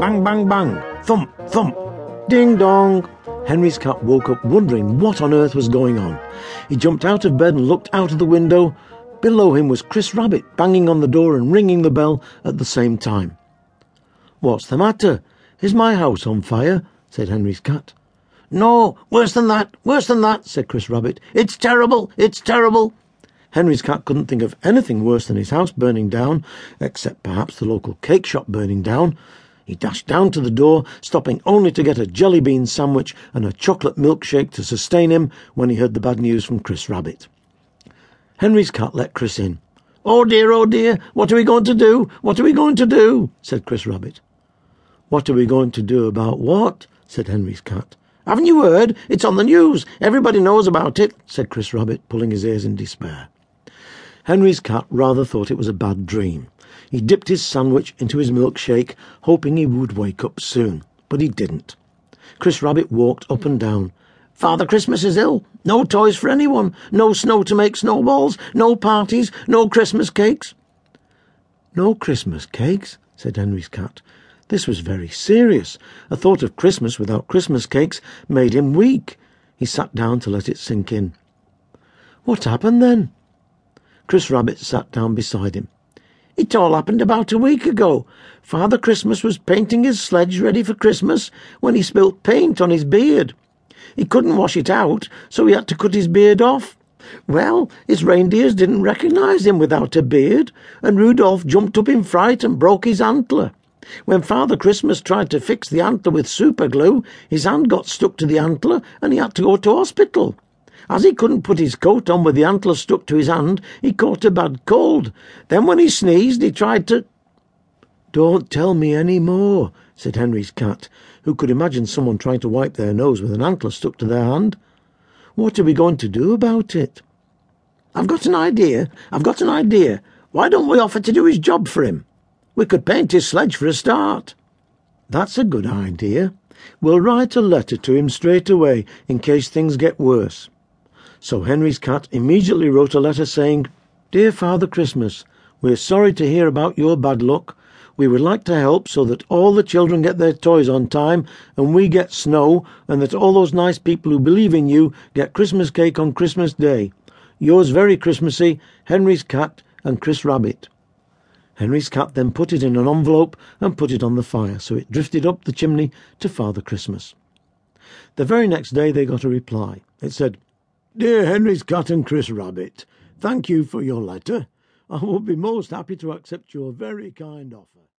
Bang, bang, bang. Thump, thump. Ding dong. Henry's cat woke up wondering what on earth was going on. He jumped out of bed and looked out of the window. Below him was Chris Rabbit banging on the door and ringing the bell at the same time. What's the matter? Is my house on fire? said Henry's cat. No, worse than that, worse than that, said Chris Rabbit. It's terrible, it's terrible. Henry's cat couldn't think of anything worse than his house burning down, except perhaps the local cake shop burning down. He dashed down to the door, stopping only to get a jelly bean sandwich and a chocolate milkshake to sustain him when he heard the bad news from Chris Rabbit. Henry's cat let Chris in. Oh dear, oh dear, what are we going to do? What are we going to do? said Chris Rabbit. What are we going to do about what? said Henry's cat. Haven't you heard? It's on the news. Everybody knows about it, said Chris Rabbit, pulling his ears in despair. Henry's cat rather thought it was a bad dream. He dipped his sandwich into his milkshake, hoping he would wake up soon, but he didn't. Chris Rabbit walked up and down. Father Christmas is ill. No toys for anyone. No snow to make snowballs. No parties. No Christmas cakes. No Christmas cakes, said Henry's cat. This was very serious. A thought of Christmas without Christmas cakes made him weak. He sat down to let it sink in. What happened then? Chris Rabbit sat down beside him. It all happened about a week ago. Father Christmas was painting his sledge ready for Christmas when he spilt paint on his beard. He couldn't wash it out, so he had to cut his beard off. Well, his reindeers didn't recognize him without a beard, and Rudolph jumped up in fright and broke his antler. When Father Christmas tried to fix the antler with superglue, his hand got stuck to the antler and he had to go to hospital. As he couldn't put his coat on with the antler stuck to his hand, he caught a bad cold. Then when he sneezed, he tried to... Don't tell me any more, said Henry's cat, who could imagine someone trying to wipe their nose with an antler stuck to their hand. What are we going to do about it? I've got an idea. I've got an idea. Why don't we offer to do his job for him? We could paint his sledge for a start. That's a good idea. We'll write a letter to him straight away in case things get worse. So Henry's cat immediately wrote a letter saying, Dear Father Christmas, we're sorry to hear about your bad luck. We would like to help so that all the children get their toys on time and we get snow and that all those nice people who believe in you get Christmas cake on Christmas Day. Yours very Christmassy, Henry's cat and Chris Rabbit. Henry's cat then put it in an envelope and put it on the fire, so it drifted up the chimney to Father Christmas. The very next day they got a reply. It said, Dear Henry's cat and Chris Rabbit, thank you for your letter. I will be most happy to accept your very kind offer.